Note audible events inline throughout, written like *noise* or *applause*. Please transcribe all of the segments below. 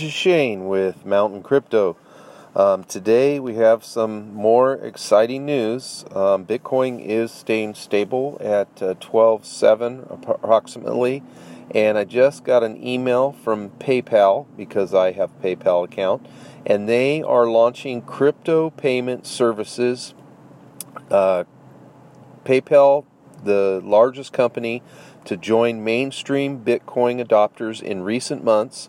This is Shane with Mountain Crypto. Um, today we have some more exciting news. Um, Bitcoin is staying stable at uh, 12.7 approximately, and I just got an email from PayPal because I have PayPal account, and they are launching crypto payment services. Uh, PayPal, the largest company to join mainstream Bitcoin adopters in recent months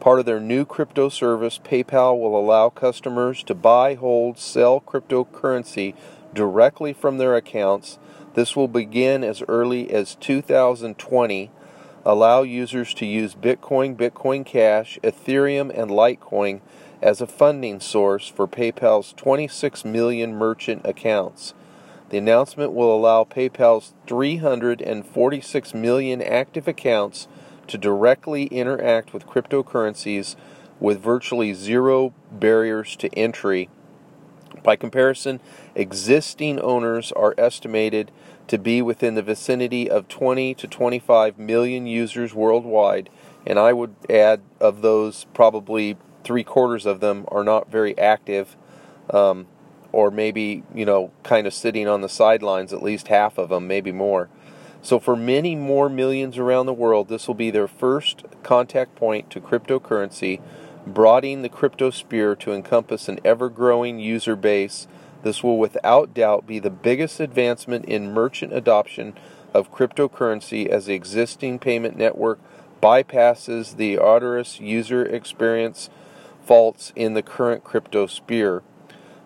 Part of their new crypto service, PayPal will allow customers to buy, hold, sell cryptocurrency directly from their accounts. This will begin as early as 2020. Allow users to use Bitcoin, Bitcoin Cash, Ethereum, and Litecoin as a funding source for PayPal's 26 million merchant accounts. The announcement will allow PayPal's 346 million active accounts to directly interact with cryptocurrencies with virtually zero barriers to entry. By comparison, existing owners are estimated to be within the vicinity of 20 to 25 million users worldwide, and I would add of those, probably three quarters of them are not very active, um, or maybe, you know, kind of sitting on the sidelines, at least half of them, maybe more. So, for many more millions around the world, this will be their first contact point to cryptocurrency, broadening the crypto sphere to encompass an ever growing user base. This will without doubt be the biggest advancement in merchant adoption of cryptocurrency as the existing payment network bypasses the arduous user experience faults in the current crypto sphere.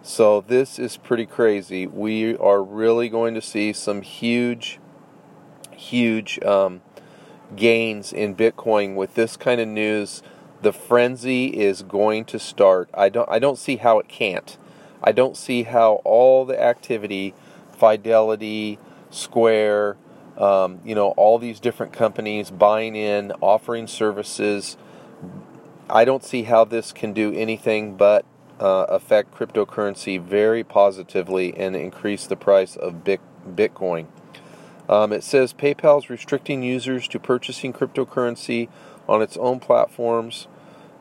So, this is pretty crazy. We are really going to see some huge huge um, gains in Bitcoin with this kind of news. The frenzy is going to start. I don't. I don't see how it can't. I don't see how all the activity, Fidelity, Square, um, you know, all these different companies buying in, offering services. I don't see how this can do anything but uh, affect cryptocurrency very positively and increase the price of Bitcoin. Um, it says PayPal is restricting users to purchasing cryptocurrency on its own platforms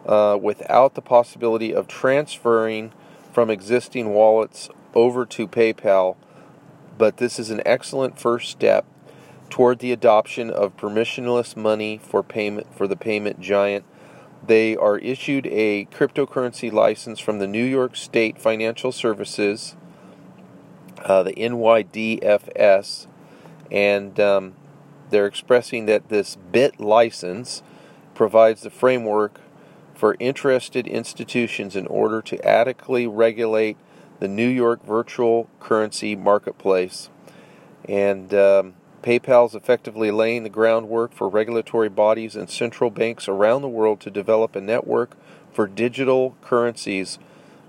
uh, without the possibility of transferring from existing wallets over to PayPal. But this is an excellent first step toward the adoption of permissionless money for payment for the payment giant. They are issued a cryptocurrency license from the New York State Financial Services, uh, the NYDFS and um, they're expressing that this BIT license provides the framework for interested institutions in order to adequately regulate the New York virtual currency marketplace. And um, PayPal is effectively laying the groundwork for regulatory bodies and central banks around the world to develop a network for digital currencies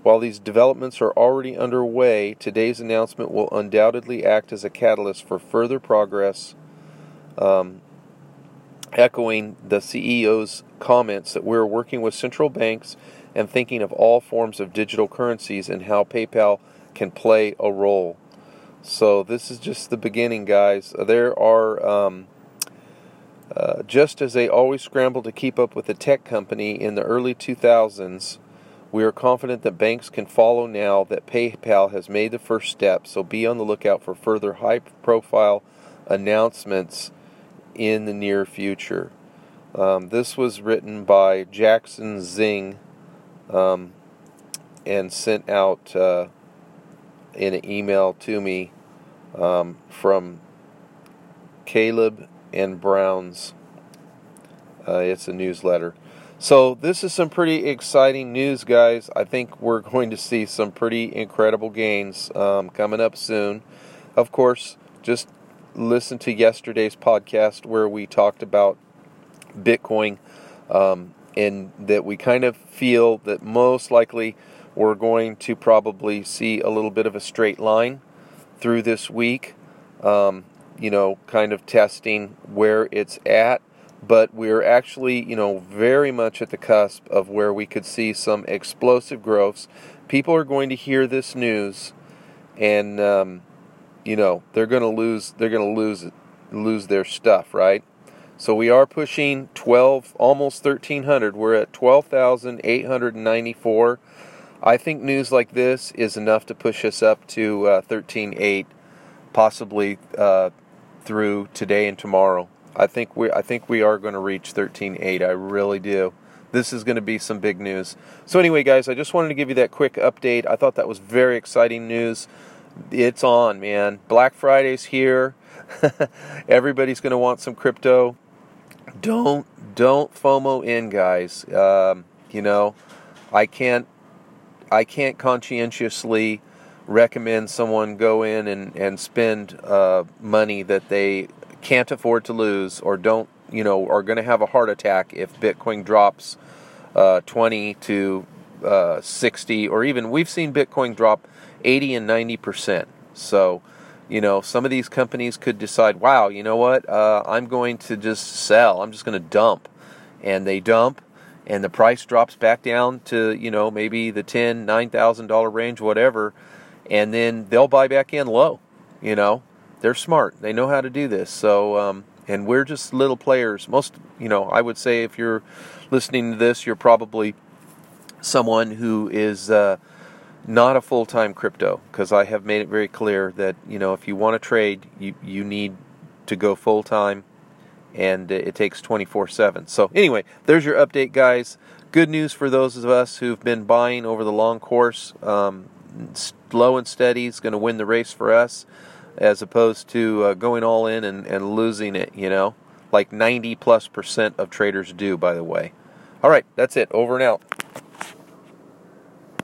while these developments are already underway, today's announcement will undoubtedly act as a catalyst for further progress, um, echoing the CEO's comments that we're working with central banks and thinking of all forms of digital currencies and how PayPal can play a role. So, this is just the beginning, guys. There are. Um, uh, just as they always scrambled to keep up with the tech company in the early 2000s, we are confident that banks can follow now that PayPal has made the first step, so be on the lookout for further high profile announcements in the near future. Um, this was written by Jackson Zing um, and sent out uh, in an email to me um, from Caleb and Brown's. Uh, it's a newsletter. So, this is some pretty exciting news, guys. I think we're going to see some pretty incredible gains um, coming up soon. Of course, just listen to yesterday's podcast where we talked about Bitcoin um, and that we kind of feel that most likely we're going to probably see a little bit of a straight line through this week. Um, you know, kind of testing where it's at but we're actually, you know, very much at the cusp of where we could see some explosive growths. People are going to hear this news, and um, you know they're going to lose. They're going to lose lose their stuff, right? So we are pushing 12, almost 1300. We're at 12,894. I think news like this is enough to push us up to uh, 13.8, possibly uh, through today and tomorrow. I think we I think we are going to reach 13.8. I really do. This is going to be some big news. So anyway, guys, I just wanted to give you that quick update. I thought that was very exciting news. It's on, man. Black Friday's here. *laughs* Everybody's going to want some crypto. Don't don't FOMO in, guys. Um, you know, I can't I can't conscientiously recommend someone go in and and spend uh, money that they can't afford to lose or don't you know are going to have a heart attack if Bitcoin drops uh, 20 to uh, 60 or even we've seen Bitcoin drop 80 and 90 percent. So you know, some of these companies could decide, wow, you know what, uh, I'm going to just sell, I'm just going to dump. And they dump, and the price drops back down to, you know, maybe the ten, nine thousand dollar range, whatever, and then they'll buy back in low. You know, they're smart, they know how to do this. So, um, and we're just little players. Most, you know, I would say if you're listening to this, you're probably someone who is. Uh, not a full time crypto because I have made it very clear that you know if you want to trade, you you need to go full time, and it takes 24 seven. So anyway, there's your update, guys. Good news for those of us who've been buying over the long course. Um, slow and steady is going to win the race for us, as opposed to uh, going all in and, and losing it. You know, like 90 plus percent of traders do. By the way. All right, that's it. Over and out.